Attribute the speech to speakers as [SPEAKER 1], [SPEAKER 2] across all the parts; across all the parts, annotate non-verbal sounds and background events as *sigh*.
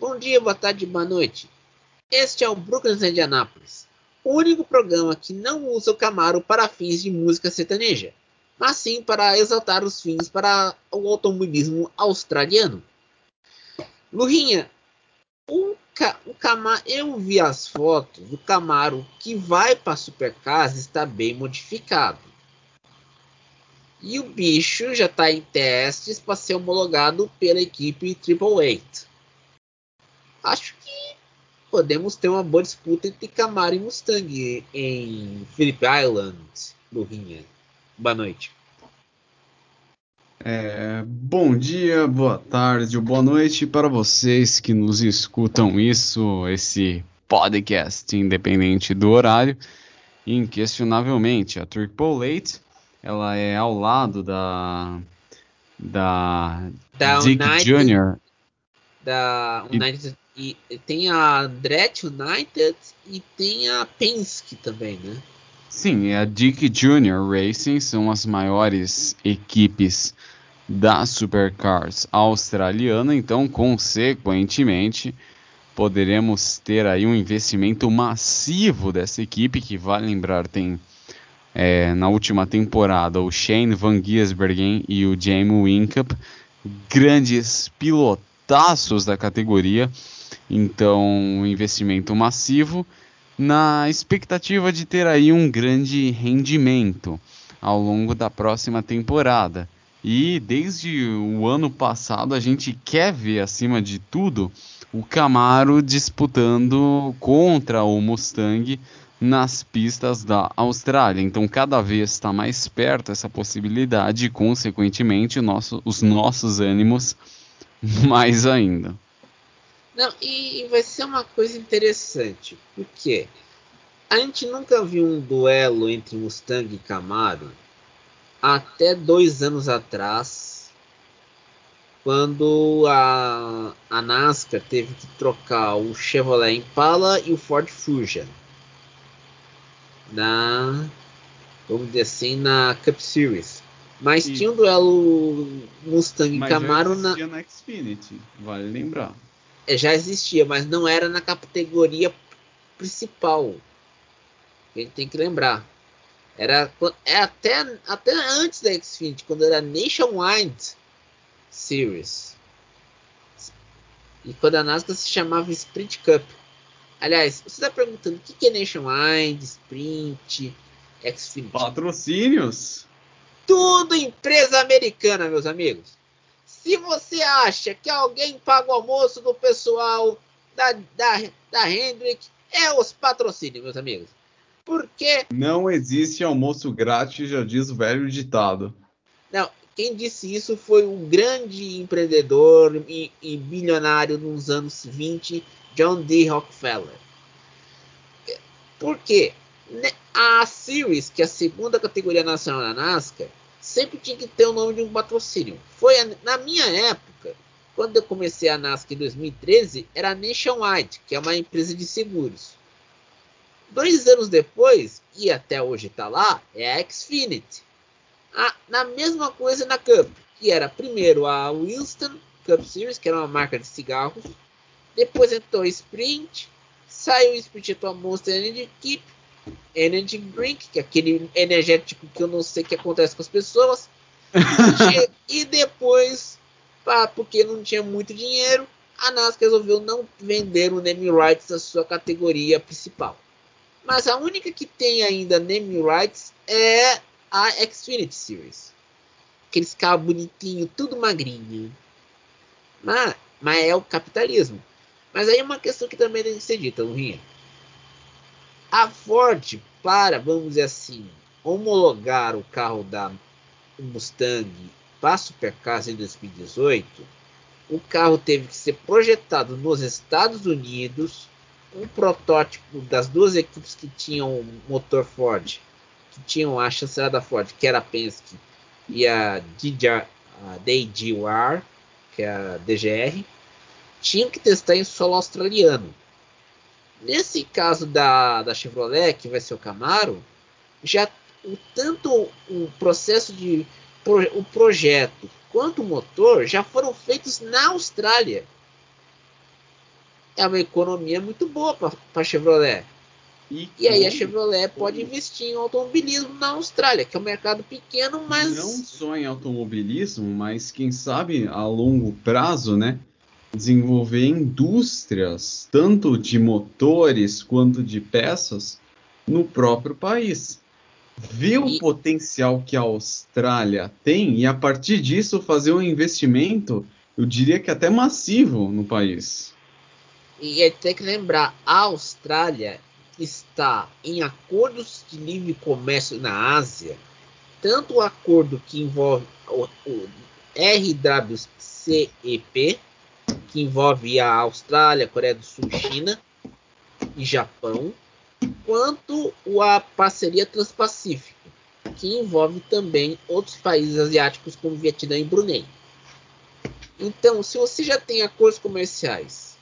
[SPEAKER 1] Bom dia, boa tarde, boa noite. Este é o Brooklyn Indianápolis, o único programa que não usa o Camaro para fins de música sertaneja, mas sim para exaltar os fins para o automobilismo australiano. Lurinha, o, Ca o Camaro, eu vi as fotos do Camaro que vai para a Supercars está bem modificado. E o bicho já está em testes para ser homologado pela equipe Triple Eight. Acho que podemos ter uma boa disputa entre Camaro e Mustang em Phillip Island, Lurinha. Boa noite.
[SPEAKER 2] É, bom dia, boa tarde ou boa noite para vocês que nos escutam isso, esse podcast independente do horário. Inquestionavelmente, a Triple Eight ela é ao lado da da,
[SPEAKER 1] Da
[SPEAKER 2] Dick
[SPEAKER 1] United-
[SPEAKER 2] Jr.
[SPEAKER 1] Da United e, tem a Dret United e tem a Penske também, né?
[SPEAKER 2] Sim, a Dick Jr. Racing são as maiores equipes da Supercars australiana, então, consequentemente, poderemos ter aí um investimento massivo dessa equipe, que vale lembrar, tem é, na última temporada o Shane Van Gisbergen e o Jamie Winkup, grandes pilotaços da categoria, então um investimento massivo na expectativa de ter aí um grande rendimento ao longo da próxima temporada. E desde o ano passado a gente quer ver acima de tudo o Camaro disputando contra o Mustang nas pistas da Austrália. Então cada vez está mais perto essa possibilidade e consequentemente nosso- os nossos ânimos *laughs* mais ainda.
[SPEAKER 1] Não, e, e vai ser uma coisa interessante, porque a gente nunca viu um duelo entre Mustang e Camaro até dois anos atrás, quando a, a NASCAR teve que trocar o Chevrolet Impala e o Ford Fusion na, vamos dizer assim, na Cup Series. Mas
[SPEAKER 2] E-
[SPEAKER 1] tinha um duelo Mustang e Camaro na,
[SPEAKER 2] na Xfinity, vale lembrar.
[SPEAKER 1] É, já existia, mas não era na categoria principal. A gente tem que lembrar. Era é até, até antes da Xfinity, quando era Nationwide Series. E quando a NASCAR se chamava Sprint Cup. Aliás, você está perguntando o que que é Nationwide, Sprint, Xfinity?
[SPEAKER 2] Patrocínios?
[SPEAKER 1] Tudo empresa americana, meus amigos. Se você acha que alguém paga o almoço do pessoal da, da, da Hendrick, é os patrocínios, meus amigos. Porque,
[SPEAKER 2] Não existe almoço grátis, já diz o velho ditado.
[SPEAKER 1] não, quem disse isso foi um grande empreendedor e, e bilionário nos anos 20, John D. Rockefeller. Por quê? A Series, que é a segunda categoria nacional da NASCAR, sempre tinha que ter o nome de um patrocínio. Foi a- na minha época, quando eu comecei a NASCAR em 2013, era a Nationwide, que é uma empresa de seguros. Dois anos depois, e até hoje está lá, é a Xfinity. A, na mesma coisa na Cup, que era primeiro a Winston Cup Series, que era uma marca de cigarros. Depois entrou Sprint, saiu o Sprint entrou a Monster Energy Keep, Energy Drink, que é aquele energético que eu não sei o que acontece com as pessoas. *laughs* E depois, pá, porque não tinha muito dinheiro, a NASCAR resolveu não vender o name rights da sua categoria principal. Mas a única que tem ainda name rights é a Xfinity Series. Aqueles carros bonitinhos, tudo magrinho. Mas, mas é o capitalismo. Mas aí uma questão que também tem que ser dita, Lurinha. A Ford, para, vamos dizer assim, homologar o carro da Mustang para a Supercars em 2018, o carro teve que ser projetado nos Estados Unidos, um protótipo das duas equipes que tinham motor Ford, que tinham a chancelada Ford, que era a Penske, e a, DJR, a DJR, que é a DGR, tinham que testar em solo australiano. Nesse caso da, da Chevrolet, que vai ser o Camaro, já o, tanto o processo de pro, o projeto quanto o motor já foram feitos na Austrália. é uma economia muito boa para a Chevrolet. E, e aí a Chevrolet pode investir em automobilismo na Austrália, que é um mercado pequeno, mas.
[SPEAKER 2] Não só em automobilismo, mas quem sabe a longo prazo, né? Desenvolver indústrias, tanto de motores quanto de peças, no próprio país. Ver o potencial que a Austrália tem e a partir disso fazer um investimento, eu diria que até massivo no país.
[SPEAKER 1] E é tem que lembrar, a Austrália está em acordos de livre comércio na Ásia, tanto o acordo que envolve o, o RWCEP, que envolve a Austrália, Coreia do Sul, China e Japão, quanto a parceria Transpacífico, que envolve também outros países asiáticos como Vietnã e Brunei. Então, se você já tem acordos comerciais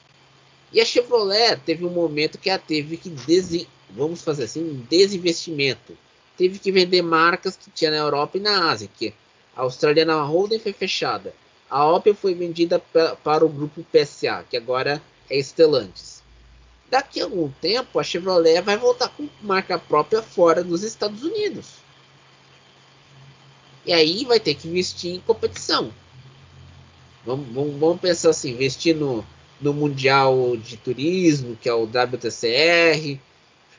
[SPEAKER 1] e a Chevrolet teve um momento que ela teve que des... vamos fazer assim, um desinvestimento. Teve que vender marcas que tinha na Europa e na Ásia, que a australiana Holden foi fechada. A Opel foi vendida para o grupo PSA, que agora é Stellantis. Daqui a algum tempo, a Chevrolet vai voltar com marca própria fora dos Estados Unidos. E aí vai ter que investir em competição. Vamos, vamos, vamos pensar assim, investir no, no Mundial de Turismo, que é o WTCR,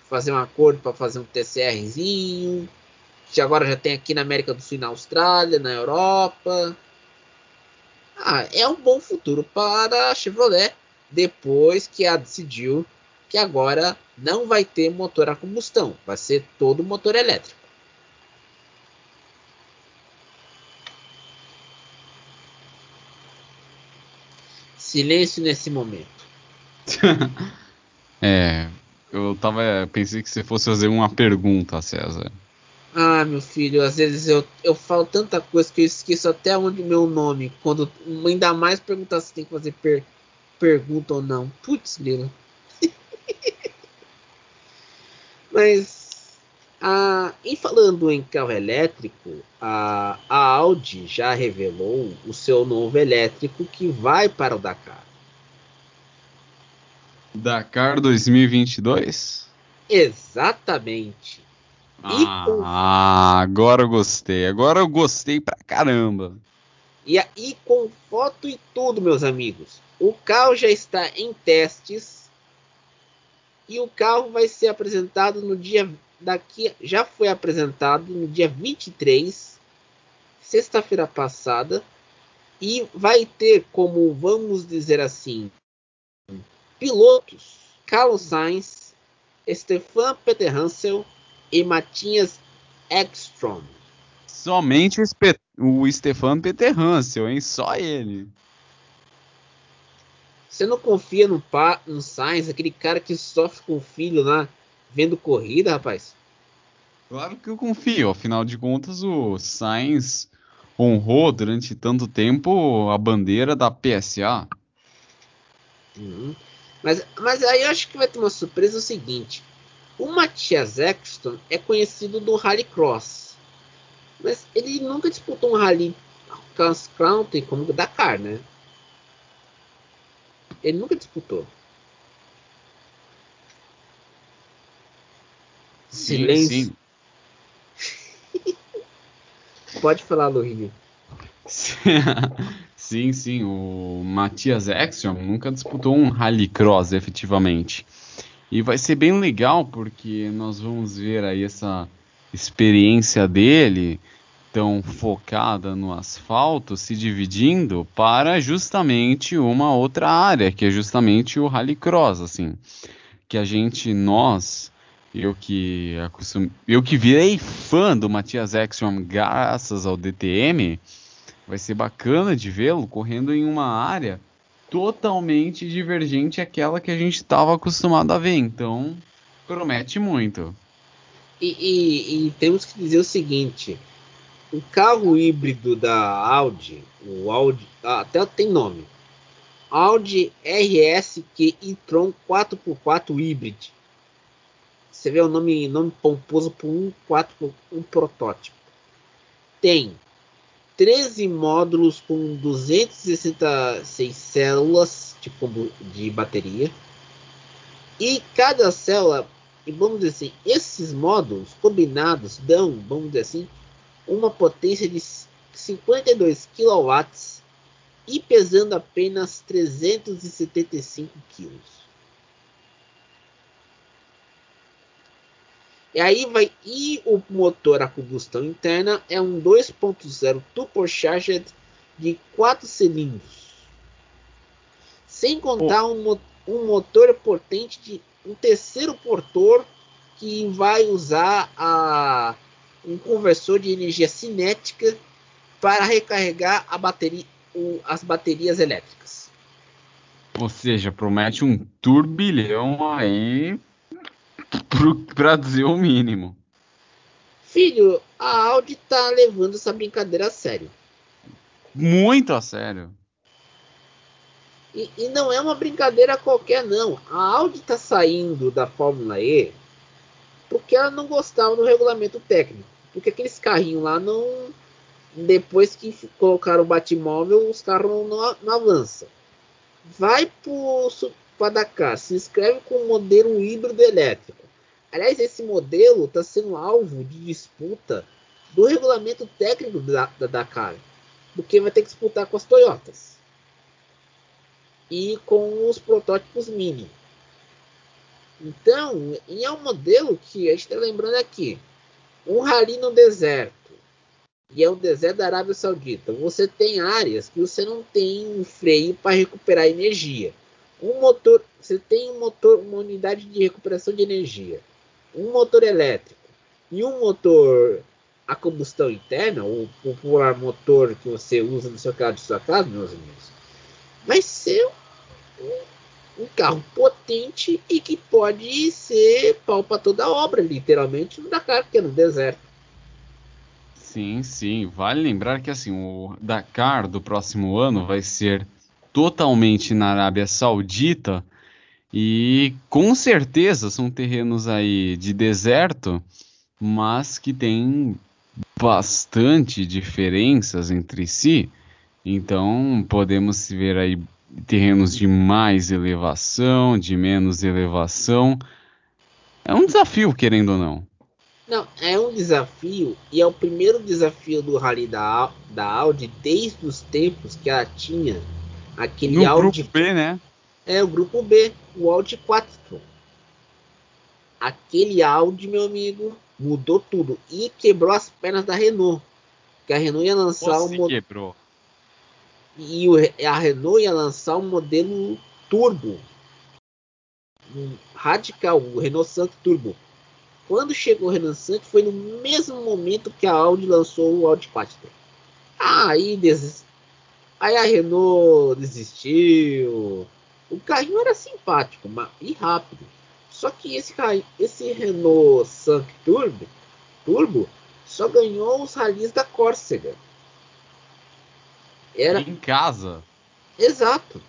[SPEAKER 1] fazer um acordo para fazer um TCRzinho, que agora já tem aqui na América do Sul, na Austrália, na Europa. Ah, é um bom futuro para a Chevrolet depois que ela decidiu que agora não vai ter motor a combustão, vai ser todo motor elétrico. Silêncio nesse momento. *laughs*
[SPEAKER 2] é, eu tava. Pensei que você fosse fazer uma pergunta, César.
[SPEAKER 1] Ah, meu filho, às vezes eu, eu falo tanta coisa que eu esqueço até onde meu nome. Quando ainda mais perguntar se tem que fazer per, pergunta ou não. Putz, grilo. *laughs* Mas ah, em falando em carro elétrico, a, a Audi já revelou o seu novo elétrico que vai para o Dakar.
[SPEAKER 2] Dakar 2022?
[SPEAKER 1] Exatamente.
[SPEAKER 2] Ah, agora eu gostei. Agora eu gostei pra caramba.
[SPEAKER 1] E aí com foto e tudo, meus amigos. O carro já está em testes e o carro vai ser apresentado no dia daqui já foi apresentado no dia 23, sexta-feira passada, e vai ter como, vamos dizer assim, pilotos Carlos Sainz, Stefan Peter Hansel e Matinhas Ekstrom.
[SPEAKER 2] Somente o Stefan Peter Hansel, hein? Só ele.
[SPEAKER 1] Você não confia no, pa, no Sainz, aquele cara que sofre com o filho lá vendo corrida, rapaz?
[SPEAKER 2] Claro que eu confio, afinal de contas o Sainz honrou durante tanto tempo a bandeira da PSA.
[SPEAKER 1] Uhum. Mas, mas aí eu acho que vai ter uma surpresa o seguinte. O Matias Exton é conhecido do Rallycross. Mas ele nunca disputou um Rally Cross Country como Dakar, né? Ele nunca disputou. Silêncio. Sim. *laughs* Pode falar, Lohine. *laughs*
[SPEAKER 2] sim, sim. O Matias Ekstrom nunca disputou um Rallycross, efetivamente. E vai ser bem legal porque nós vamos ver aí essa experiência dele tão focada no asfalto se dividindo para justamente uma outra área, que é justamente o Rallycross, assim, que a gente nós eu que acostum... eu que virei fã do Matias Ekstrom graças ao DTM, vai ser bacana de vê-lo correndo em uma área totalmente divergente àquela que a gente estava acostumado a ver. Então, promete muito.
[SPEAKER 1] E, e, e, temos que dizer o seguinte: o carro híbrido da Audi, o Audi, ah, até tem nome, Audi RSQ e-tron 4x4 Hybrid você vê o nome, nome pomposo por um, quatro, um protótipo. Tem 13 módulos com 266 células de, de bateria. E cada célula, e vamos dizer assim, esses módulos combinados dão, vamos dizer assim, uma potência de 52 kW e pesando apenas 375 kg. E aí vai e o motor a combustão interna é um 2.0 turbocharged de 4 cilindros. Sem contar um, um motor potente de um terceiro motor que vai usar a, um conversor de energia cinética para recarregar a bateria, o, as baterias elétricas.
[SPEAKER 2] Ou seja, promete um turbilhão aí para dizer o mínimo.
[SPEAKER 1] Filho, a Audi tá levando essa brincadeira a sério.
[SPEAKER 2] Muito a sério.
[SPEAKER 1] E, e, não é uma brincadeira qualquer, não. A Audi tá saindo da Fórmula E porque ela não gostava do regulamento técnico. Porque aqueles carrinhos lá não. Depois que colocaram o Batmóvel, os carros não, não avançam. Vai para Dakar, se inscreve com o modelo híbrido elétrico. Aliás, esse modelo está sendo alvo de disputa do regulamento técnico da, da Dakar, porque vai ter que disputar com as Toyotas e com os protótipos Mini. Então, é um modelo que a gente está lembrando aqui, um rally no deserto e é um deserto da Arábia Saudita. Você tem áreas que você não tem um freio para recuperar energia. Um motor, você tem um motor, uma unidade de recuperação de energia um motor elétrico e um motor a combustão interna, o popular motor que você usa no seu carro de sua casa, meus amigos, vai ser um, um carro potente e que pode ser pau para toda obra, literalmente, no Dakar, que é no deserto.
[SPEAKER 2] Sim, sim. Vale lembrar que assim, o Dakar do próximo ano vai ser totalmente na Arábia Saudita e com certeza são terrenos aí de deserto, mas que tem bastante diferenças entre si. Então podemos ver aí terrenos de mais elevação, de menos elevação. É um desafio, querendo ou não.
[SPEAKER 1] Não, é um desafio e é o primeiro desafio do Rally da, da Audi desde os tempos que ela tinha aquele
[SPEAKER 2] no
[SPEAKER 1] Audi.
[SPEAKER 2] Grupo B, né?
[SPEAKER 1] É o grupo B, o Audi 4. Aquele Audi, meu amigo, mudou tudo e quebrou as pernas da Renault. Que a Renault ia lançar
[SPEAKER 2] um modelo. quebrou.
[SPEAKER 1] E a Renault ia lançar um modelo turbo. Um radical, o Renault Santo Turbo. Quando chegou o Renault Santo foi no mesmo momento que a Audi lançou o Audi 4. Aí, des... Aí a Renault desistiu o carrinho era simpático e rápido. Só que esse, esse Renault Sank Turbo, Turbo só ganhou os ralis da Córcega.
[SPEAKER 2] Era em casa.
[SPEAKER 1] Exato.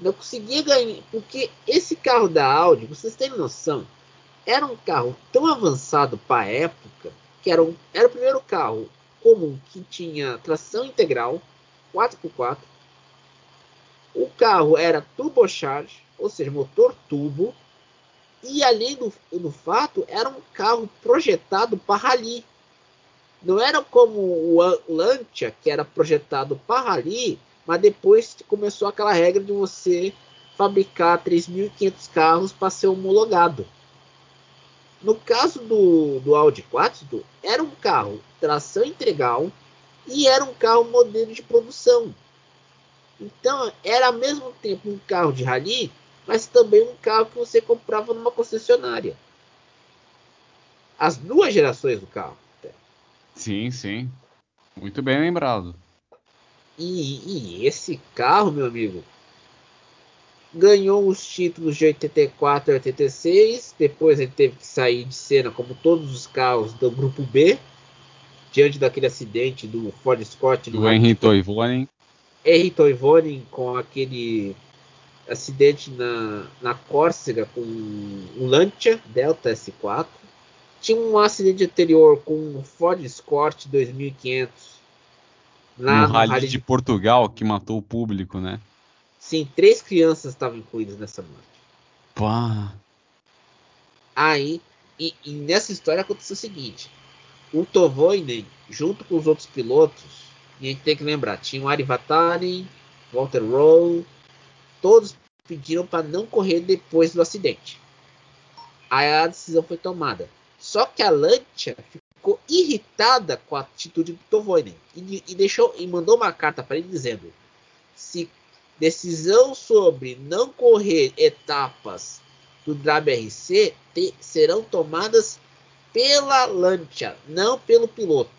[SPEAKER 1] Não conseguia ganhar porque esse carro da Audi, vocês têm noção, era um carro tão avançado para a época que era, um, era o primeiro carro comum que tinha tração integral 4x4 o carro era turbocharged, ou seja, motor turbo, e além do, do fato, era um carro projetado para rally. Não era como o Lancia, que era projetado para rally, mas depois começou aquela regra de você fabricar 3.500 carros para ser homologado. No caso do, do Audi 4, era um carro tração integral e era um carro modelo de produção. Então, era ao mesmo tempo um carro de rally, mas também um carro que você comprava numa concessionária. As duas gerações do carro.
[SPEAKER 2] Sim, sim. Muito bem lembrado.
[SPEAKER 1] E, e esse carro, meu amigo, ganhou os títulos de 84 e 86. Depois ele teve que sair de cena, como todos os carros do grupo B, diante daquele acidente do Ford Escort.
[SPEAKER 2] Do Henry Toivonen.
[SPEAKER 1] Henry Toivonen com aquele acidente na, na Córcega com um Lancia Delta S4. Tinha um acidente anterior com um Ford Escort 2500
[SPEAKER 2] lá no, no Rally de Portugal que matou o público, né?
[SPEAKER 1] Sim, três crianças estavam incluídas nessa morte.
[SPEAKER 2] Opa!
[SPEAKER 1] Aí, e, e nessa história aconteceu o seguinte: o Tovoinen, junto com os outros pilotos, e a gente tem que lembrar, tinha o Ari Vatari, Walter Rowe, todos pediram para não correr depois do acidente. Aí a decisão foi tomada. Só que a Lancia ficou irritada com a atitude do Tovoinen e, e deixou e mandou uma carta para ele dizendo: se decisão sobre não correr etapas do WRC te, serão tomadas pela Lancia, não pelo piloto.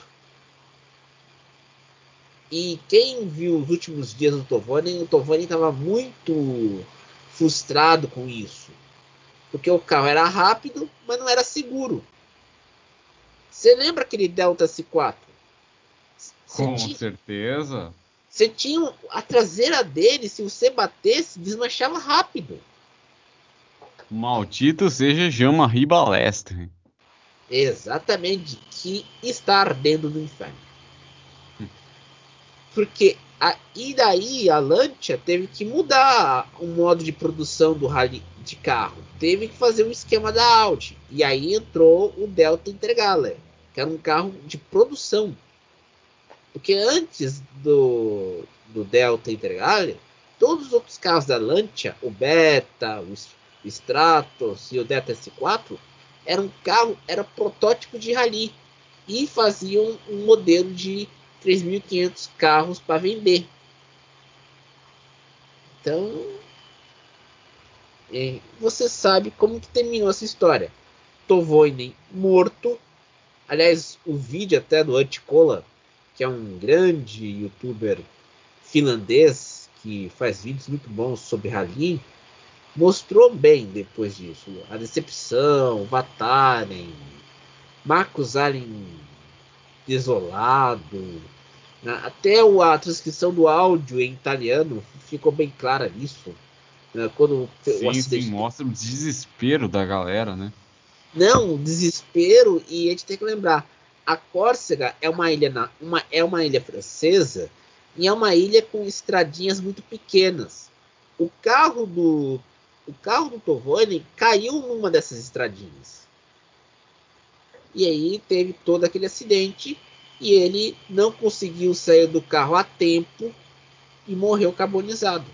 [SPEAKER 1] E quem viu os últimos dias do Tovonen, o Tovonen estava muito frustrado com isso. Porque o carro era rápido, mas não era seguro. Você lembra aquele Delta S4?
[SPEAKER 2] Com tinha, certeza.
[SPEAKER 1] Você tinha a traseira dele, se você batesse, desmanchava rápido.
[SPEAKER 2] Maldito seja Jean-Marie Balestre.
[SPEAKER 1] Exatamente, que está ardendo no inferno. Porque a, e daí a Lancia teve que mudar o modo de produção do rally de carro. Teve que fazer um esquema da Audi. E aí entrou o Delta Integraler, que era um carro de produção. Porque antes do, do Delta Integraler, todos os outros carros da Lancia, o Beta, o Stratos e o Delta S4, era um carro, era protótipo de rally e faziam um modelo de 3.500 carros para vender. Então, é, você sabe como que terminou essa história. Tovoinen morto. Aliás, o vídeo até do Antikola, que é um grande youtuber finlandês que faz vídeos muito bons sobre rally, mostrou bem depois disso. A decepção, Vataren, Marcos Allen desolado. Né? Até a transcrição do áudio em italiano ficou bem clara nisso. Né? Quando
[SPEAKER 2] sim, o acidente... sim, mostra o desespero da galera, né?
[SPEAKER 1] Não, desespero, e a gente tem que lembrar, a Córcega é uma ilha, uma, é uma ilha francesa e é uma ilha com estradinhas muito pequenas. O carro do o carro do Tovani caiu numa dessas estradinhas. E aí teve todo aquele acidente e ele não conseguiu sair do carro a tempo e morreu carbonizado.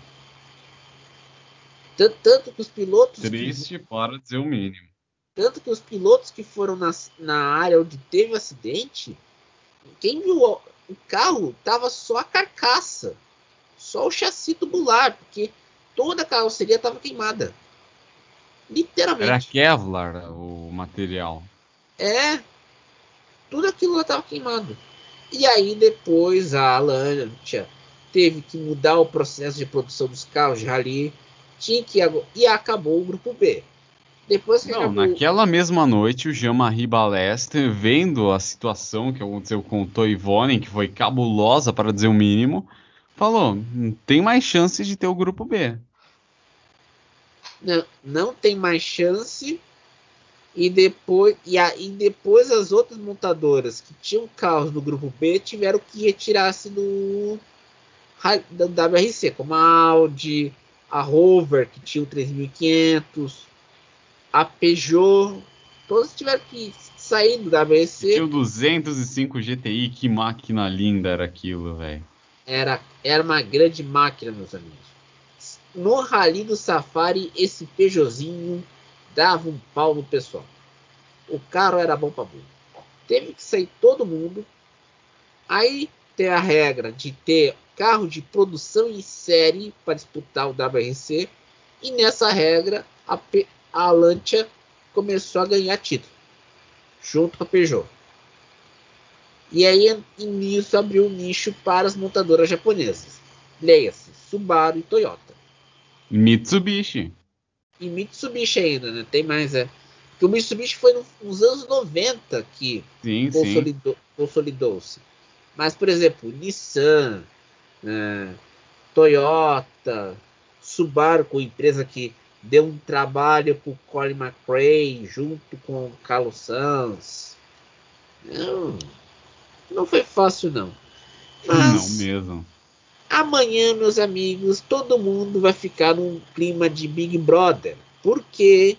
[SPEAKER 1] Tanto, tanto que os pilotos.
[SPEAKER 2] Triste que, para dizer o mínimo.
[SPEAKER 1] Tanto que os pilotos que foram na, na área onde teve o acidente, quem viu o, o carro tava só a carcaça, só o chassi tubular, porque toda a carroceria estava queimada. Literalmente.
[SPEAKER 2] Era Kevlar o material.
[SPEAKER 1] É. Tudo aquilo lá estava queimado. E aí depois a Lancia teve que mudar o processo de produção dos carros de rally. Tinha que e acabou o grupo B.
[SPEAKER 2] Depois que Não, acabou... naquela mesma noite o Jean-Marie Balestre, vendo a situação que aconteceu com o Toivonen, que foi cabulosa para dizer o mínimo, falou: tem mais chance de ter o grupo B
[SPEAKER 1] não, não tem mais chance. E depois, e, a, e depois as outras montadoras que tinham carros do grupo B tiveram que retirar-se do, do WRC, como a Audi, a Rover, que tinha o 3500, a Peugeot, todas tiveram que sair do WRC.
[SPEAKER 2] Tinha o 205 GTI, que máquina linda era aquilo, velho.
[SPEAKER 1] Era, era uma grande máquina, meus amigos no Rally do Safari, esse Peugeotzinho dava um pau no pessoal. O carro era bom para burro. Teve que sair todo mundo. Aí tem a regra de ter carro de produção em série para disputar o WRC. E nessa regra, a, P a Lancia começou a ganhar título, junto com a Peugeot. E aí, nisso, abriu um nicho para as montadoras japonesas. Leia-se Subaru e Toyota.
[SPEAKER 2] Mitsubishi.
[SPEAKER 1] E Mitsubishi ainda, né? Tem mais, é. Porque o Mitsubishi foi nos anos 90 que consolidou, consolidou-se. Mas, por exemplo, Nissan, né? Toyota, Subaru, com empresa que deu um trabalho para o Colin McRae junto com o Carlos Sanz. Não, não foi fácil, não.
[SPEAKER 2] Mas, não mesmo.
[SPEAKER 1] Amanhã, meus amigos, todo mundo vai ficar num clima de Big Brother. porque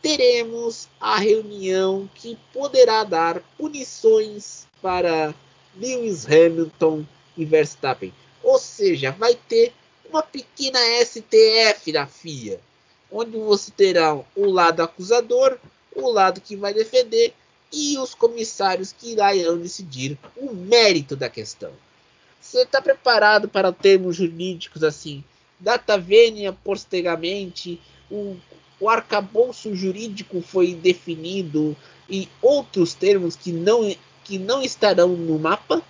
[SPEAKER 1] teremos a reunião que poderá dar punições para Lewis Hamilton e Verstappen. Ou seja, vai ter uma pequena STF da FIA, onde você terá o lado acusador, o lado que vai defender e os comissários que irão decidir o mérito da questão. Você está preparado para termos jurídicos assim? Data vênia posteriormente, o, o arcabouço jurídico foi definido e outros termos que não, que não estarão no mapa?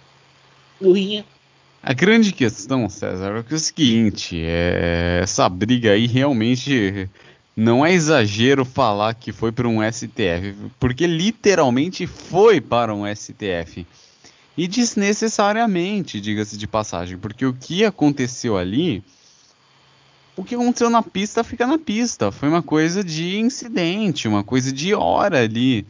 [SPEAKER 1] Lurinha?
[SPEAKER 2] A grande questão, César, é, que é o seguinte: é, essa briga aí realmente não é exagero falar que foi para um STF, porque literalmente foi para um STF. E desnecessariamente, diga-se de passagem, porque o que aconteceu ali, o que aconteceu na pista fica na pista. Foi uma coisa de incidente, uma coisa de hora ali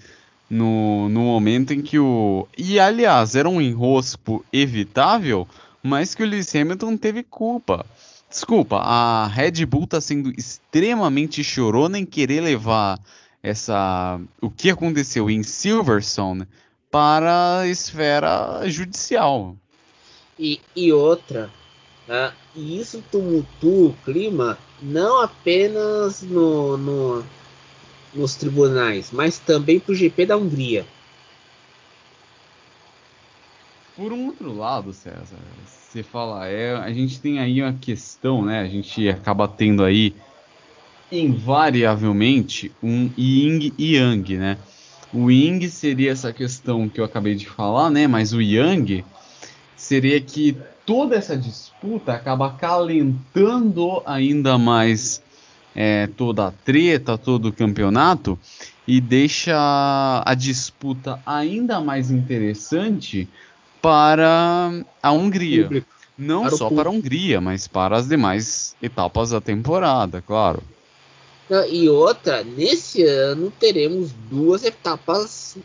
[SPEAKER 2] no, no momento em que o. E aliás, era um enrosco evitável mas que o Lewis Hamilton teve culpa. Desculpa, a Red Bull está sendo extremamente chorona em querer levar essa o que aconteceu em Silverstone para a esfera judicial.
[SPEAKER 1] E, e outra, uh, isso tumultua o clima não apenas no, no, nos tribunais, mas também para o GP da Hungria.
[SPEAKER 2] Por um outro lado, César, você fala, é, a gente tem aí uma questão, né? A gente acaba tendo aí invariavelmente um yin e yang, né? O yin seria essa questão que eu acabei de falar, né? Mas o yang seria que toda essa disputa acaba acalentando ainda mais é, toda a treta, todo o campeonato e deixa a disputa ainda mais interessante para a Hungria. Não para só para a Hungria, mas para as demais etapas da temporada, claro.
[SPEAKER 1] E outra, nesse ano teremos duas etapas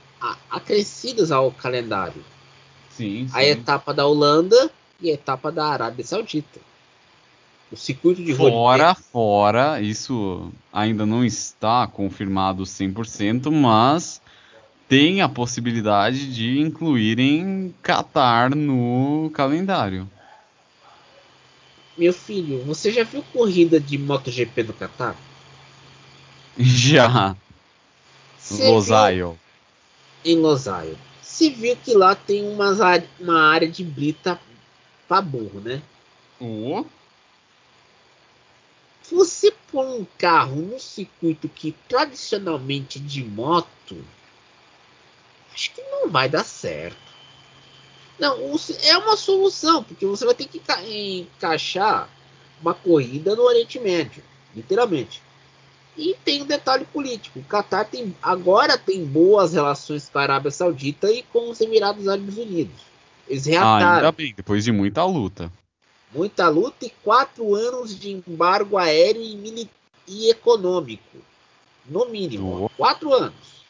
[SPEAKER 1] acrescidas ao calendário.
[SPEAKER 2] Sim, sim.
[SPEAKER 1] A etapa da Holanda e a etapa da Arábia Saudita.
[SPEAKER 2] O circuito de Fora, fora, isso ainda não está confirmado 100%, mas tem a possibilidade de incluírem Qatar no calendário.
[SPEAKER 1] Meu filho, você já viu corrida de MotoGP no Qatar?
[SPEAKER 2] Já. Losail.
[SPEAKER 1] Em Losail. Se viu que lá tem umas, uma área de brita pra burro, né?
[SPEAKER 2] Oh.
[SPEAKER 1] Você põe um carro no circuito que tradicionalmente de moto acho que não vai dar certo. Não, é uma solução, porque você vai ter que encaixar uma corrida no Oriente Médio, literalmente. E tem um detalhe político: o Qatar tem, agora tem boas relações com a Arábia Saudita e com os Emirados Árabes Unidos. Eles reataram. Ah, ainda bem,
[SPEAKER 2] depois de muita luta.
[SPEAKER 1] Muita luta e quatro anos de embargo aéreo e, e econômico. No mínimo. Oh. Quatro anos.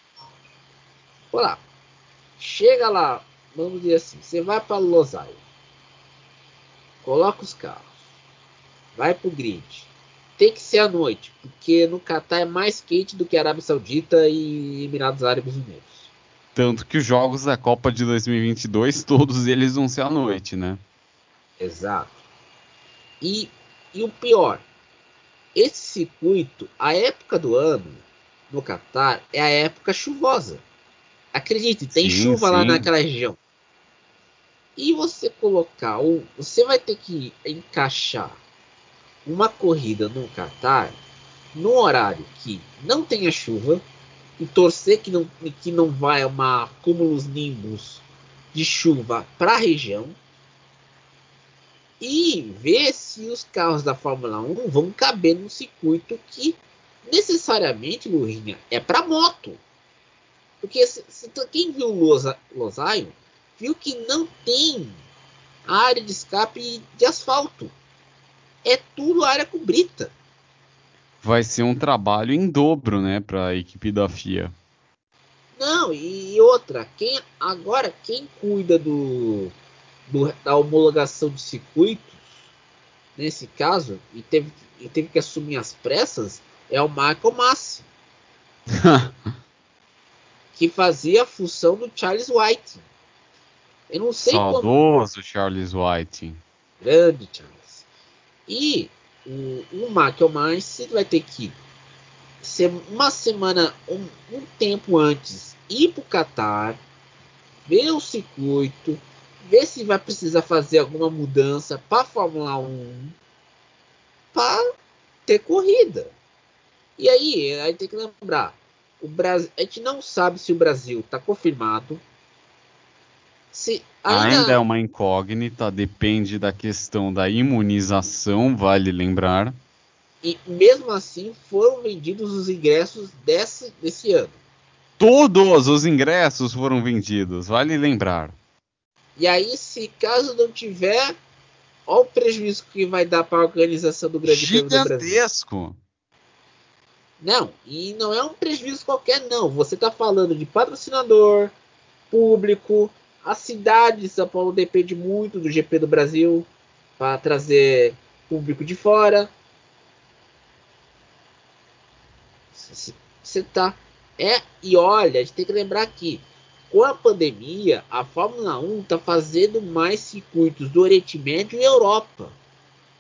[SPEAKER 1] Olá. Chega lá, vamos dizer assim, você vai para Losail, coloca os carros, vai para o grid. Tem que ser à noite, porque no Catar é mais quente do que Arábia Saudita e Emirados Árabes Unidos.
[SPEAKER 2] Tanto que os jogos da Copa de 2022, todos eles vão ser à noite, né?
[SPEAKER 1] Exato. E, e o pior, esse circuito, a época do ano no Catar é a época chuvosa. Acredite, tem sim, chuva sim. lá naquela região. E você colocar, você vai ter que encaixar uma corrida no Qatar no horário que não tenha chuva e torcer que não, que não vai uma cúmulos nimbus de chuva para a região e ver se os carros da Fórmula 1 vão caber no circuito que necessariamente, Lurinha, é para moto. Porque se, se, quem viu Losa, Losaio viu que não tem área de escape de asfalto. É tudo área cobrita.
[SPEAKER 2] Vai ser um trabalho em dobro, né, para a equipe da FIA.
[SPEAKER 1] Não, e outra, quem agora quem cuida do, do da homologação de circuitos, nesse caso, e teve, e teve que assumir as pressas, é o Michael Massi. *laughs* que fazia a função do Charles White. Eu não sei
[SPEAKER 2] Saudoso como... Charles White.
[SPEAKER 1] Grande Charles. E o, o Michael Massi vai ter que ser uma semana, um, um tempo antes, ir para o Qatar, ver o circuito, ver se vai precisar fazer alguma mudança para Fórmula 1 para ter corrida. E aí, aí tem que lembrar, o Brasil, a gente não sabe se o Brasil está confirmado.
[SPEAKER 2] Se ainda... ainda é uma incógnita, depende da questão da imunização, vale lembrar.
[SPEAKER 1] E mesmo assim foram vendidos os ingressos desse, desse ano.
[SPEAKER 2] Todos os ingressos foram vendidos, vale lembrar.
[SPEAKER 1] E aí, se caso não tiver, olha o prejuízo que vai dar para a organização do Grande Prêmio do Brasil.
[SPEAKER 2] Gigantesco.
[SPEAKER 1] Não, e não é um prejuízo qualquer, não. Você está falando de patrocinador, público, a cidade de São Paulo depende muito do GP do Brasil para trazer público de fora. Você tá. É, e olha, a gente tem que lembrar aqui. Com a pandemia, a Fórmula 1 está fazendo mais circuitos do Oriente Médio e Europa.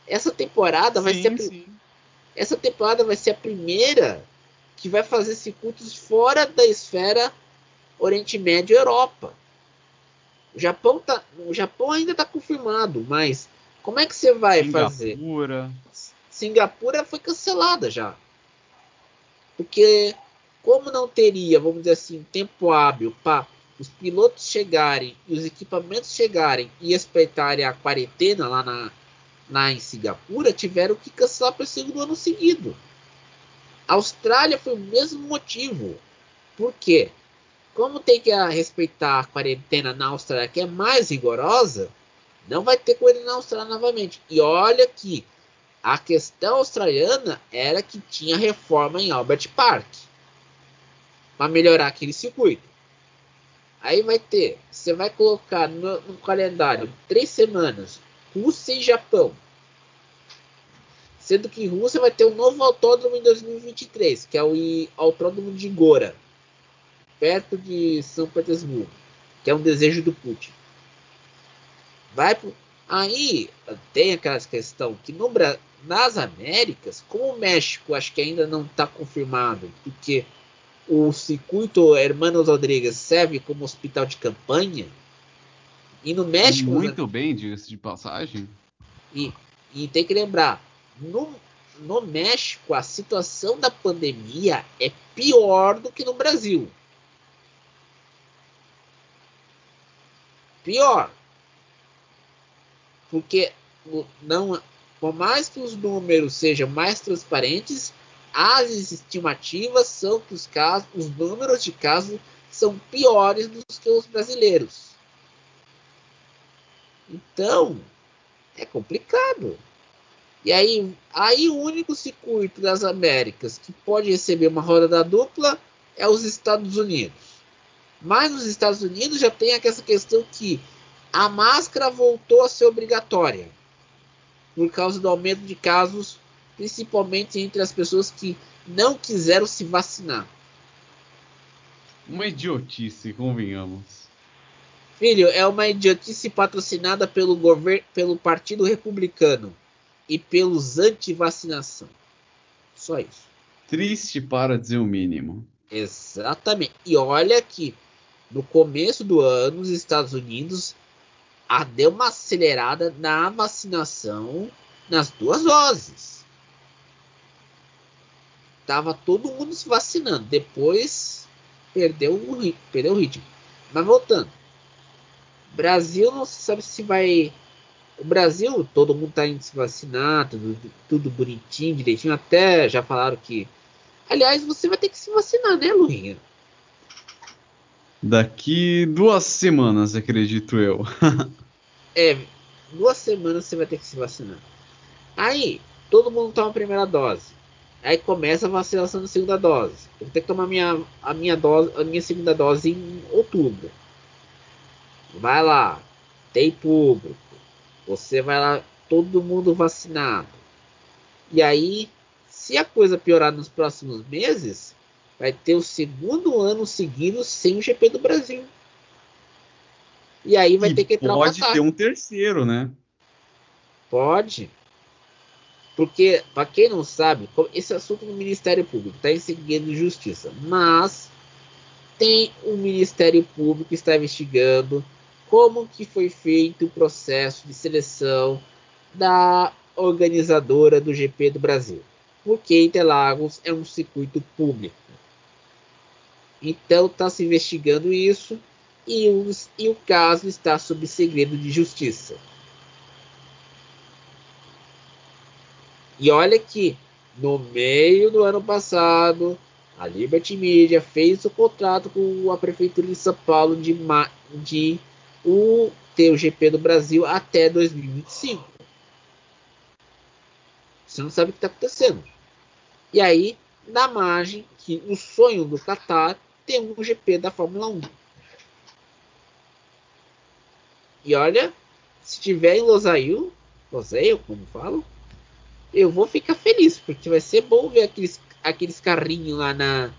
[SPEAKER 1] Essa temporada sim, vai ser. Sim. Essa temporada vai ser a primeira que vai fazer circuitos fora da esfera Oriente Médio e Europa. O Japão, tá, o Japão ainda está confirmado, mas como é que você vai
[SPEAKER 2] Singapura.
[SPEAKER 1] fazer? Singapura foi cancelada já. Porque como não teria, vamos dizer assim, tempo hábil para os pilotos chegarem e os equipamentos chegarem e respeitarem a quarentena lá na, lá em Singapura, tiveram que cancelar para o segundo ano seguido. A Austrália foi o mesmo motivo. Por quê? Como tem que respeitar a quarentena na Austrália, que é mais rigorosa, não vai ter corrida na Austrália novamente. E olha que a questão australiana era que tinha reforma em Albert Park para melhorar aquele circuito. Aí vai ter, você vai colocar no, no calendário três semanas Rússia e Japão. Sendo que Rússia vai ter um novo autódromo em 2023, que é o autódromo de Gora, perto de São Petersburgo, que é um desejo do Putin. Vai pro... Aí tem aquela questão que no, nas Américas, como o México acho que ainda não está confirmado, porque o circuito Hermanos Rodrigues serve como hospital de campanha. E no México.
[SPEAKER 2] Muito bem, diga-se de passagem.
[SPEAKER 1] E, e tem que lembrar: no, no México, a situação da pandemia é pior do que no Brasil. Pior. Porque não, por mais que os números sejam mais transparentes, as estimativas são que os casos, os números de casos são piores do que os brasileiros. Então, é complicado. E aí, aí o único circuito das Américas que pode receber uma roda da dupla é os Estados Unidos. Mas nos Estados Unidos já tem essa questão que a máscara voltou a ser obrigatória por causa do aumento de casos, principalmente entre as pessoas que não quiseram se vacinar.
[SPEAKER 2] Uma idiotice, convenhamos.
[SPEAKER 1] Filho, é uma idiotice patrocinada pelo governo, pelo Partido Republicano e pelos anti-vacinação. Só isso.
[SPEAKER 2] Triste para dizer o mínimo.
[SPEAKER 1] Exatamente. E olha que no começo do ano, os Estados Unidos a, deu uma acelerada na vacinação nas duas doses. Tava todo mundo se vacinando. Depois perdeu o, perdeu o ritmo. Mas voltando. Brasil não se sabe se vai. O Brasil, todo mundo tá indo se vacinar, tudo, tudo bonitinho, direitinho. Até já falaram que. Aliás, você vai ter que se vacinar, né, Lurinha?
[SPEAKER 2] Daqui duas semanas, acredito eu.
[SPEAKER 1] é, duas semanas você vai ter que se vacinar. Aí, todo mundo toma a primeira dose. Aí começa a vacinação da segunda dose. Eu vou ter que tomar minha, a minha, dose, a minha segunda dose em outubro. Vai lá, tem público. Você vai lá, todo mundo vacinado. E aí, se a coisa piorar nos próximos meses, vai ter o segundo ano seguido sem o GP do Brasil. E aí vai
[SPEAKER 2] e
[SPEAKER 1] ter que entrar
[SPEAKER 2] Pode ter um terceiro, né?
[SPEAKER 1] Pode. Porque, para quem não sabe, esse assunto no Ministério Público está em segredo de justiça, mas tem o um Ministério Público que está investigando como que foi feito o processo de seleção da organizadora do GP do Brasil. Porque Interlagos é um circuito público. Então está se investigando isso e, os, e o caso está sob segredo de justiça. E olha que no meio do ano passado, a Liberty Media fez o contrato com a Prefeitura de São Paulo de, de o, ter o GP do Brasil até 2025. Você não sabe o que está acontecendo. E aí, na margem, que o sonho do Qatar tem um GP da Fórmula 1. E olha, se tiver em Losail, Losail, como falam, eu vou ficar feliz, porque vai ser bom ver aqueles, aqueles carrinhos lá na,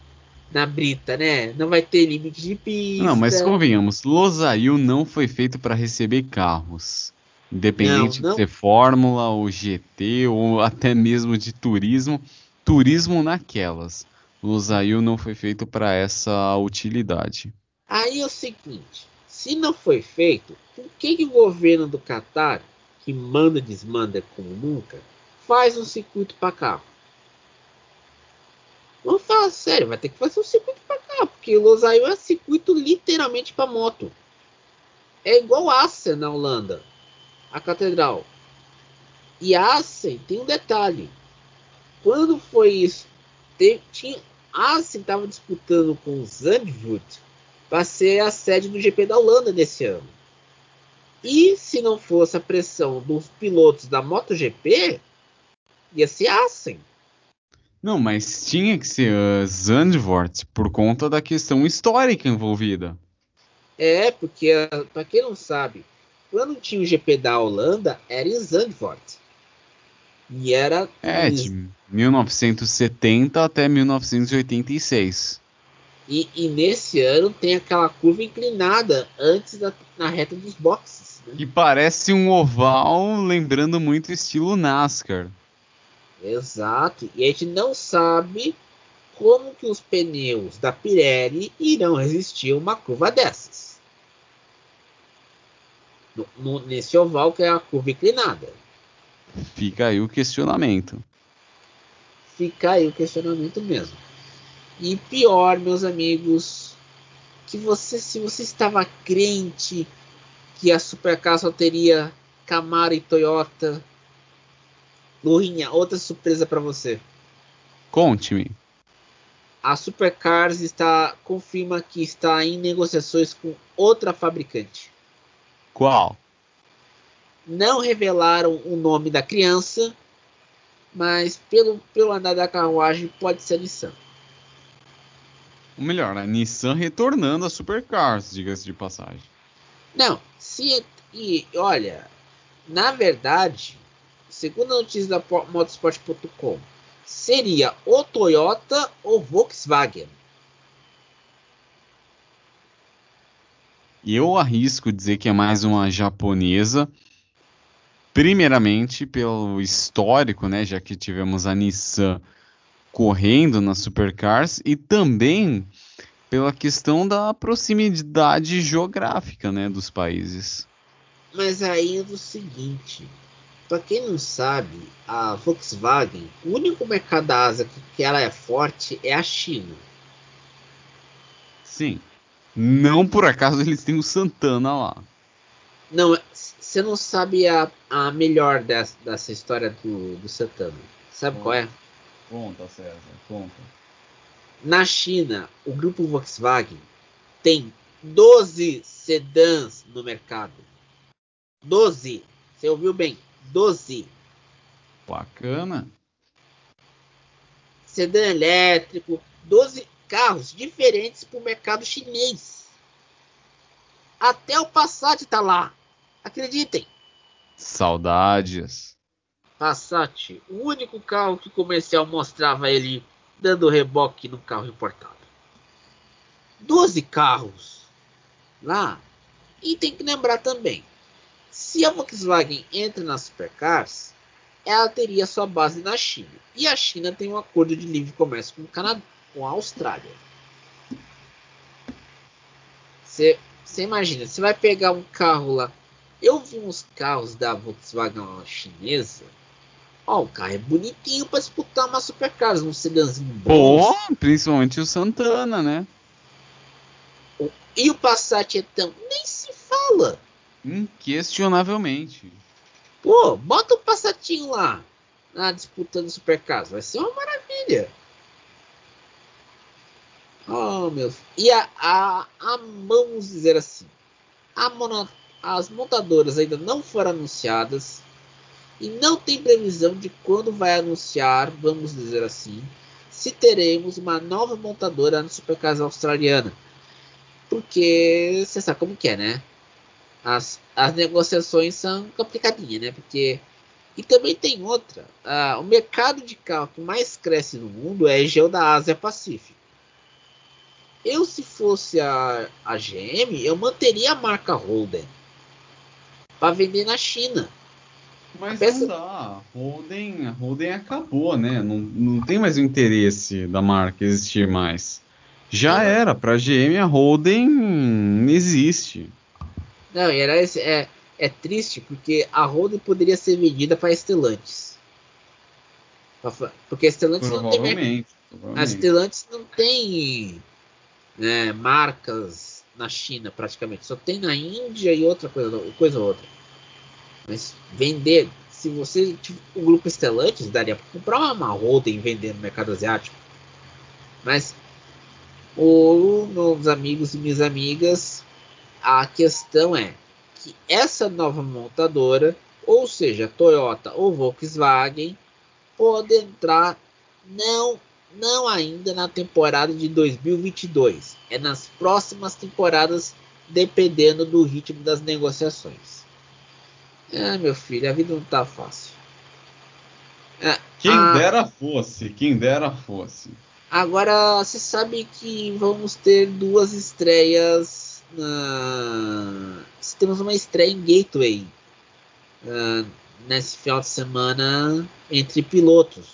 [SPEAKER 1] na brita, né? Não vai ter limite de pista.
[SPEAKER 2] Não, mas convenhamos, Losail não foi feito para receber carros. Independente não, não. de ser Fórmula ou GT ou até mesmo de turismo, turismo naquelas. Losail não foi feito para essa utilidade.
[SPEAKER 1] Aí é o seguinte, se não foi feito, por que, que o governo do Catar, que manda e desmanda como nunca, faz um circuito para carro. Vamos falar sério, vai ter que fazer um circuito para carro, porque o Losail é circuito literalmente para moto. É igual Assen na Holanda, a catedral. E Assen tem um detalhe. Quando foi tem, tinha, Assen estava disputando com Zandvoort para ser a sede do GP da Holanda nesse ano. E se não fosse a pressão dos pilotos da MotoGP, ia ser Assen.
[SPEAKER 2] Não, mas tinha que ser uh, Zandvoort por conta da questão histórica envolvida.
[SPEAKER 1] É, porque, uh, para quem não sabe, quando tinha o GP da Holanda, era em Zandvoort. E era.
[SPEAKER 2] É, de 1970 até 1986.
[SPEAKER 1] E, e, nesse ano tem aquela curva inclinada antes da na reta dos boxes.
[SPEAKER 2] Né? Que parece um oval, lembrando muito o estilo NASCAR.
[SPEAKER 1] Exato. E a gente não sabe como que os pneus da Pirelli irão resistir a uma curva dessas. No, no, nesse oval que é a curva inclinada.
[SPEAKER 2] Fica aí o questionamento.
[SPEAKER 1] Fica aí o questionamento mesmo. E pior, meus amigos, que você, se você estava crente que a Supercar só teria Camaro e Toyota, Lurinha, outra surpresa para você.
[SPEAKER 2] Conte-me.
[SPEAKER 1] A Supercars está confirma que está em negociações com outra fabricante.
[SPEAKER 2] Qual?
[SPEAKER 1] Não revelaram o nome da criança, mas pelo, pelo andar da carruagem pode ser a Nissan.
[SPEAKER 2] Ou melhor, a Nissan retornando a Supercars, diga-se de passagem.
[SPEAKER 1] Não, se e olha, na verdade, segundo a notícia da motorsport.com, seria ou Toyota ou Volkswagen.
[SPEAKER 2] Eu arrisco dizer que é mais uma japonesa, primeiramente pelo histórico, né, já que tivemos a Nissan correndo nas supercars e também pela questão da proximidade geográfica, né, dos países.
[SPEAKER 1] Mas aí é o seguinte, para quem não sabe, a Volkswagen, o único mercado da Ásia que, que ela é forte é a China.
[SPEAKER 2] Sim. Não por acaso eles têm o Santana lá.
[SPEAKER 1] Não, você não sabe a, a melhor dessa, dessa história do, do Santana. Sabe conta, qual é?
[SPEAKER 2] Conta, César, conta.
[SPEAKER 1] Na China, o grupo Volkswagen tem 12 sedãs no mercado. 12. Você ouviu bem? 12.
[SPEAKER 2] Bacana.
[SPEAKER 1] Sedã elétrico, 12 carros diferentes para o mercado chinês. Até o Passat está lá. Acreditem.
[SPEAKER 2] Saudades.
[SPEAKER 1] Passat, o único carro que o comercial mostrava ele dando reboque no carro importado. 12 carros lá. E tem que lembrar também, se a Volkswagen entra nas supercars, ela teria sua base na China. E a China tem um acordo de livre comércio com o Canadá, com a Austrália. Você imagina, você vai pegar um carro lá. Eu vi uns carros da Volkswagen chinesa. Ó, o carro é bonitinho para disputar uma supercars, um sedãzinho
[SPEAKER 2] bom. principalmente o Santana, né?
[SPEAKER 1] E o Passat é tão. Nem se fala.
[SPEAKER 2] Inquestionavelmente.
[SPEAKER 1] Pô, bota o Passatinho lá. Na disputa do Supercars. Vai ser uma maravilha. Oh, meu. E a, a, a vamos dizer assim. A mono, as montadoras ainda não foram anunciadas. E não tem previsão de quando vai anunciar, vamos dizer assim, se teremos uma nova montadora no Supercars australiana. Porque você sabe como que é, né? As, as negociações são complicadinhas, né? Porque. E também tem outra. O mercado de carro que mais cresce no mundo é a região da Ásia Pacífico. Eu, se fosse a, a GM, eu manteria a marca Holden para vender na China.
[SPEAKER 2] Mas peça... não dá. Holden, Holden acabou, né? Não, não tem mais o interesse da marca existir mais. Já era, para GM a Holden existe.
[SPEAKER 1] Não, era esse, é, é triste porque a Holden poderia ser vendida para Estelantes. Porque a Estelantes não tem. A Estelantes não tem né, marcas na China praticamente. Só tem na Índia e outra coisa, coisa outra. Mas vender, se você o grupo Estelantes daria para comprar uma Holden e vender no mercado asiático. Mas o meus amigos e minhas amigas, a questão é que essa nova montadora, ou seja, Toyota ou Volkswagen, pode entrar não não ainda na temporada de 2022, é nas próximas temporadas, dependendo do ritmo das negociações. Ah, meu filho, a vida não tá fácil.
[SPEAKER 2] Ah, quem a... dera fosse, quem dera fosse.
[SPEAKER 1] Agora, você sabe que vamos ter duas estreias. Uh, temos uma estreia em Gateway uh, nesse final de semana entre pilotos.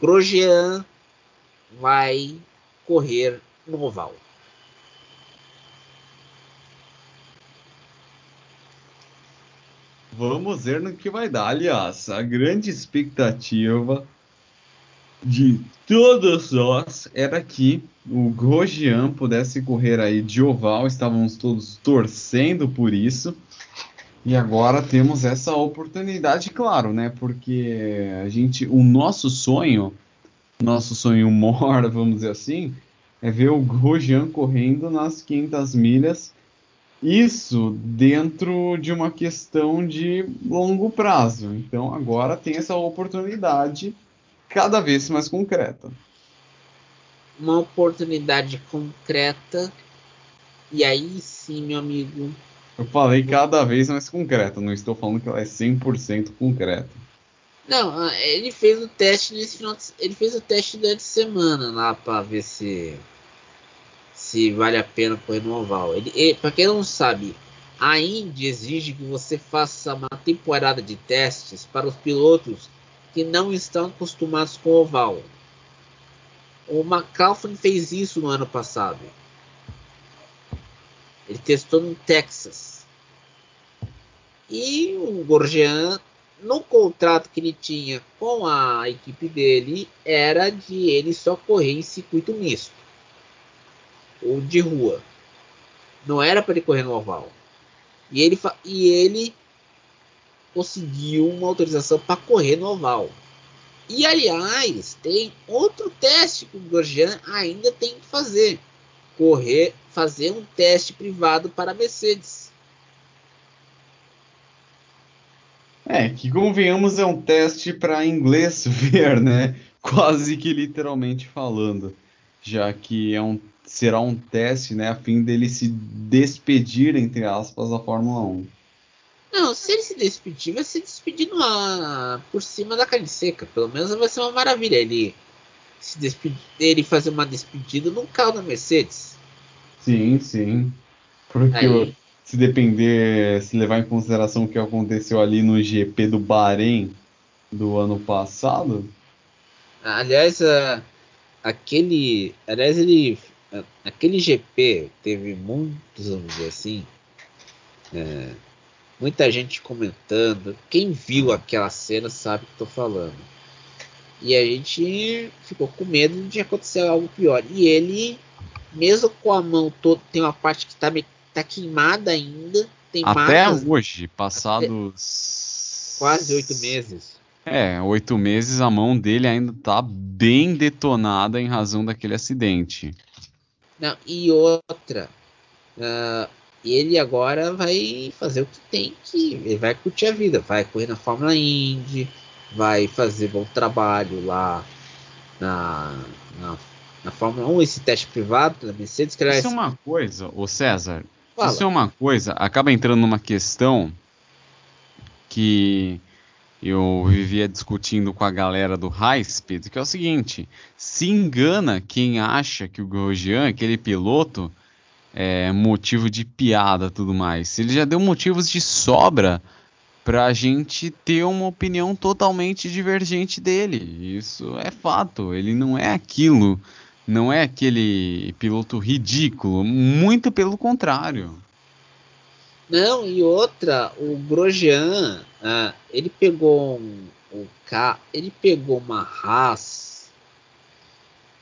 [SPEAKER 1] Grosjean vai correr no oval.
[SPEAKER 2] Vamos ver no que vai dar. Aliás, a grande expectativa de todos nós era que o Grosjean pudesse correr aí de oval, estávamos todos torcendo por isso. E agora temos essa oportunidade, claro, né? Porque a gente, o nosso sonho, nosso sonho mor, *laughs* vamos dizer assim, é ver o Grosjean correndo nas 500 milhas. Isso dentro de uma questão de longo prazo. Então agora tem essa oportunidade cada vez mais concreta.
[SPEAKER 1] Uma oportunidade concreta. E aí sim, meu amigo.
[SPEAKER 2] Eu falei cada vez mais concreta, não estou falando que ela é 100% concreta.
[SPEAKER 1] Não, ele fez o teste nesse final de, ele fez o teste durante semana lá para ver se se vale a pena correr no oval. Ele, ele para quem não sabe, a Indy exige que você faça uma temporada de testes para os pilotos que não estão acostumados com o oval. O McAlphin fez isso no ano passado. Ele testou no Texas. E o Gorgian, no contrato que ele tinha com a equipe dele, era de ele só correr em circuito misto ou de rua. Não era para ele correr no oval. E ele, e ele conseguiu uma autorização para correr no oval. E aliás, tem outro teste que o Grosjean ainda tem que fazer: correr, fazer um teste privado para a Mercedes.
[SPEAKER 2] É, que convenhamos é um teste para inglês *laughs* ver, né? Quase que literalmente falando, já que é um, será um teste, né, a fim dele se despedir entre aspas da Fórmula 1.
[SPEAKER 1] Não, se ele se despedir, vai se despedir numa, por cima da carne seca. Pelo menos vai ser uma maravilha ele se despedir, ele fazer uma despedida num carro da Mercedes.
[SPEAKER 2] Sim, sim. Porque Aí. Se depender, se levar em consideração o que aconteceu ali no GP do Bahrein do ano passado.
[SPEAKER 1] Aliás, a, aquele. Aliás, ele. Aquele GP teve muitos, vamos dizer assim. É, muita gente comentando. Quem viu aquela cena sabe o que estou falando. E a gente ficou com medo de acontecer algo pior. E ele, mesmo com a mão toda, tem uma parte que está tá queimada ainda. Tem
[SPEAKER 2] Até marcas, hoje, passados.
[SPEAKER 1] Quase oito meses.
[SPEAKER 2] É, oito meses a mão dele ainda tá bem detonada em razão daquele acidente.
[SPEAKER 1] Não, e outra. Uh, ele agora vai fazer o que tem que. Ele vai curtir a vida, vai correr na Fórmula Indy, vai fazer bom trabalho lá na, na, na Fórmula 1, esse teste privado da Mercedes.
[SPEAKER 2] Que Isso é uma coisa, o César. Fala. Isso é uma coisa, acaba entrando numa questão que eu vivia discutindo com a galera do High Speed, que é o seguinte: se engana quem acha que o Grosjean, aquele piloto, é motivo de piada tudo mais. Ele já deu motivos de sobra para a gente ter uma opinião totalmente divergente dele. Isso é fato. Ele não é aquilo, não é aquele piloto ridículo. Muito pelo contrário.
[SPEAKER 1] Não, e outra, o Grosjean, ah, ele pegou um, um ele pegou uma Haas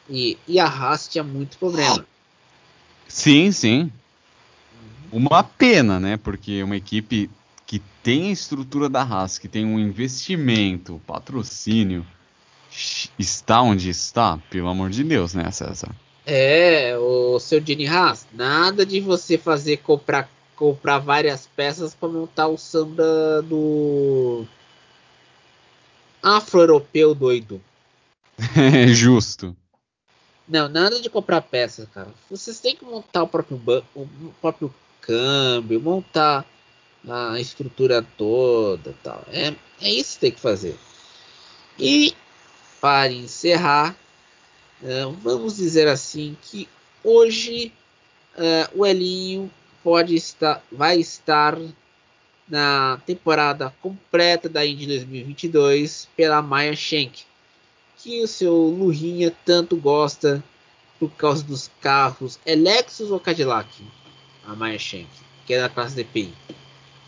[SPEAKER 1] e, e a Haas tinha muito problema.
[SPEAKER 2] Sim, sim. Uma pena, né? Porque uma equipe que tem a estrutura da Haas, que tem um investimento, patrocínio, está onde está, pelo amor de Deus, né, César?
[SPEAKER 1] É, o seu Gene Haas, nada de você fazer comprar comprar várias peças para montar o samba do afro-europeu doido.
[SPEAKER 2] É *laughs* justo.
[SPEAKER 1] Não, nada de comprar peças, cara. Vocês têm que montar o próprio o próprio câmbio, montar a estrutura toda, tal. É, é isso que tem que fazer. E para encerrar, uh, vamos dizer assim que hoje uh, o Elinho pode estar, vai estar na temporada completa da Indy 2022 pela Maya Shank, que o seu Lurinha tanto gosta por causa dos carros é Lexus ou Cadillac? A Maya Shank, que é da classe DPI.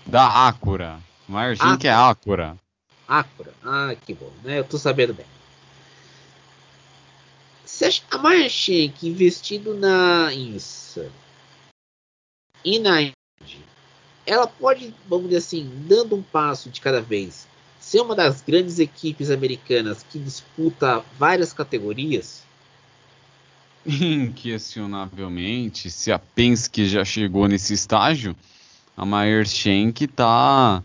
[SPEAKER 2] Da Acura. Maya Shank é Acura.
[SPEAKER 1] Acura. Ah, que bom, né? Eu tô sabendo bem. Você acha a Maya Shank investindo na INSA e na Indy, ela pode, vamos dizer assim, dando um passo de cada vez, ser uma das grandes equipes americanas que disputa várias categorias?
[SPEAKER 2] Inquestionavelmente, se a Penske já chegou nesse estágio, a Meyer Shank está.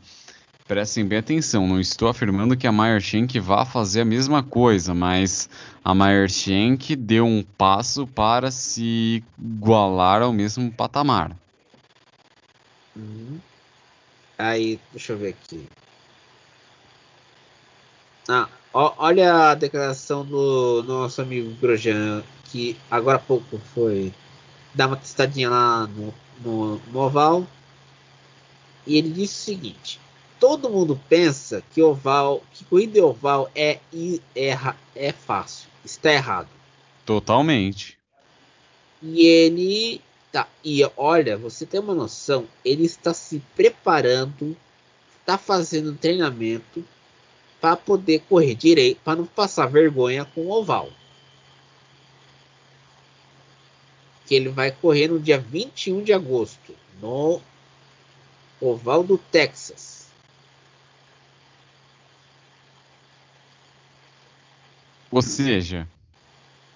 [SPEAKER 2] Prestem bem atenção, não estou afirmando que a Meyer Shank vá fazer a mesma coisa, mas a Meyer Shank deu um passo para se igualar ao mesmo patamar.
[SPEAKER 1] Uhum. Aí, deixa eu ver aqui. Ah, ó, olha a declaração do nosso amigo Grosjean, que agora há pouco foi dar uma testadinha lá no, no, no oval. E ele disse o seguinte: todo mundo pensa que oval, que corrida oval é, é, é fácil. Está errado.
[SPEAKER 2] Totalmente.
[SPEAKER 1] E ele Tá, e olha, você tem uma noção, ele está se preparando, está fazendo treinamento para poder correr direito, para não passar vergonha com o oval. Que ele vai correr no dia 21 de agosto, no oval do Texas.
[SPEAKER 2] Ou seja,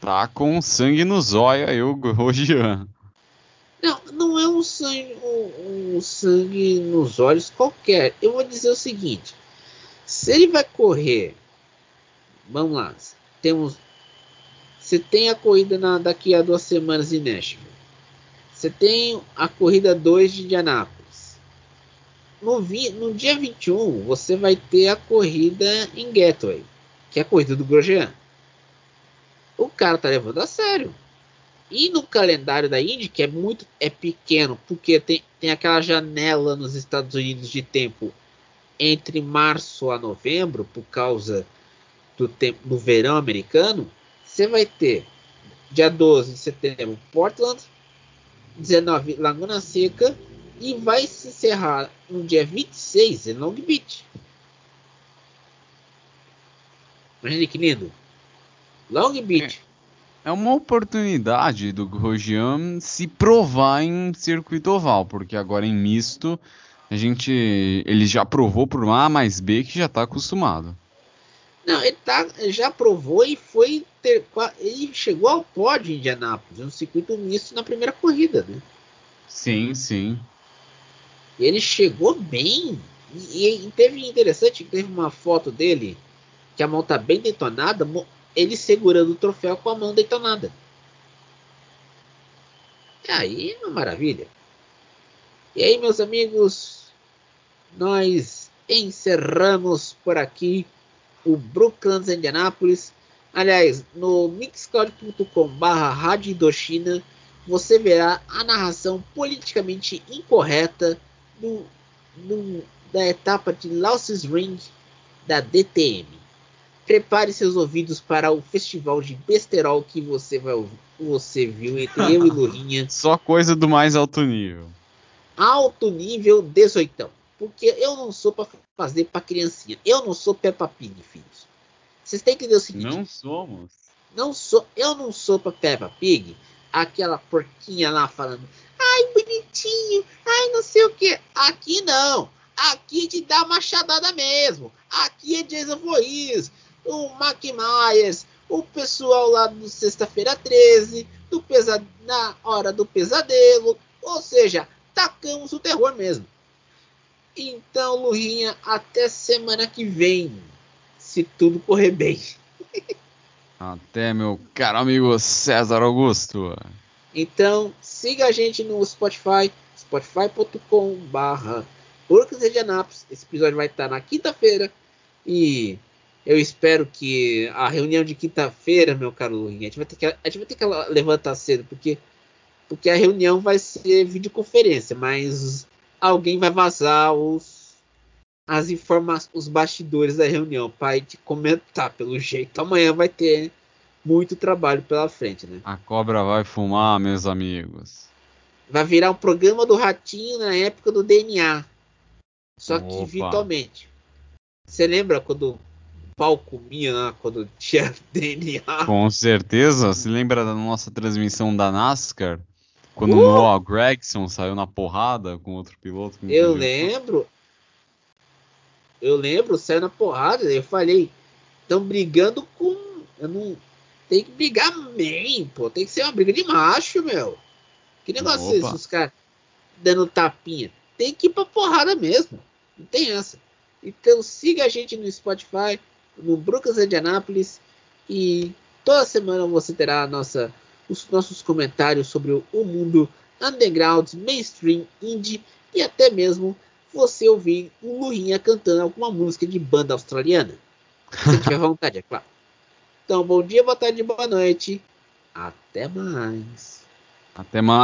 [SPEAKER 2] tá com sangue nos olhos aí o Rogian.
[SPEAKER 1] Não, não é um sangue, um, um sangue nos olhos qualquer. Eu vou dizer o seguinte: se ele vai correr, vamos lá, temos, você tem a corrida na, daqui a duas semanas em Nashville. Você tem a corrida 2 de Indianápolis. no, vi, no dia 21 você vai ter a corrida em Gateway, que é a corrida do Grosjean. O cara tá levando a sério. E no calendário da Indy, que é muito é pequeno, porque tem, tem aquela janela nos Estados Unidos de tempo entre março a novembro, por causa do tempo do verão americano, você vai ter dia 12 de setembro Portland, 19 Laguna Seca e vai se encerrar no dia 26 em Long Beach. Imagina que lindo. Long Beach.
[SPEAKER 2] É uma oportunidade do Grosjean se provar em circuito oval, porque agora em misto a gente ele já provou por A mais B que já está acostumado.
[SPEAKER 1] Não, ele tá, já provou e foi ter, ele chegou ao pódio em Indianápolis, um circuito misto na primeira corrida, né?
[SPEAKER 2] Sim, sim.
[SPEAKER 1] Ele chegou bem e, e teve interessante, teve uma foto dele que a mão tá bem detonada, ele segurando o troféu com a mão detonada. E aí, uma maravilha. E aí, meus amigos, nós encerramos por aqui o Brooklands Indianapolis. Aliás, no mixcloud.com/barra Rádio Indochina você verá a narração politicamente incorreta do, do, da etapa de Losses Ring da DTM. Prepare seus ouvidos para o festival de besterol que você vai você viu entre eu e Lurinha. *laughs*
[SPEAKER 2] Só coisa do mais alto nível.
[SPEAKER 1] Alto nível 18. Porque eu não sou para fazer para criancinha. Eu não sou Peppa Pig, filhos. Vocês têm que entender o seguinte.
[SPEAKER 2] Não somos.
[SPEAKER 1] Não sou, eu não sou para Peppa Pig, aquela porquinha lá falando: "Ai, bonitinho. Ai, não sei o que". Aqui não. Aqui te dá machadada mesmo. Aqui é Jason Voorhees, o Mac Myers, o pessoal lá do Sexta-feira 13, do pesa na hora do pesadelo. Ou seja, tacamos o terror mesmo. Então, Lurinha, até semana que vem, se tudo correr bem. *laughs*
[SPEAKER 2] Até, meu caro amigo César Augusto.
[SPEAKER 1] Então, siga a gente no Spotify, spotify.com barra de Anápolis. Esse episódio vai estar na quinta-feira. E eu espero que a reunião de quinta-feira, meu caro Lurinha, a gente vai ter que, a gente vai ter que levantar cedo, porque, porque a reunião vai ser videoconferência, mas alguém vai vazar os as informações, os bastidores da reunião para te comentar. Pelo jeito, amanhã vai ter muito trabalho pela frente, né?
[SPEAKER 2] A cobra vai fumar, meus amigos.
[SPEAKER 1] Vai virar um programa do Ratinho na época do DNA, só que
[SPEAKER 2] Opa.
[SPEAKER 1] virtualmente. Você lembra quando pau comia, né? quando *laughs* tinha DNA?
[SPEAKER 2] Com certeza. Se lembra da nossa transmissão da NASCAR? Quando
[SPEAKER 1] Uh!
[SPEAKER 2] o Noah Gregson saiu na porrada com outro piloto.
[SPEAKER 1] Eu lembro. Eu lembro, saiu na porrada. Eu falei, estão brigando com. Eu não. Tem que brigar bem, pô. Tem que ser uma briga de macho, meu. Que negócio é esse?
[SPEAKER 2] Opa.
[SPEAKER 1] Os caras dando tapinha. Tem que ir pra porrada mesmo. Não tem essa. Então siga a gente no Spotify, no Brucas de Anápolis. E toda semana você terá nossa, os nossos comentários sobre o, mundo underground, mainstream, indie e até mesmo você ouvir o Lurinha cantando alguma música de banda australiana. Se tiver vontade, é claro. Então, bom dia, boa tarde, boa noite. Até mais.
[SPEAKER 2] Até mais.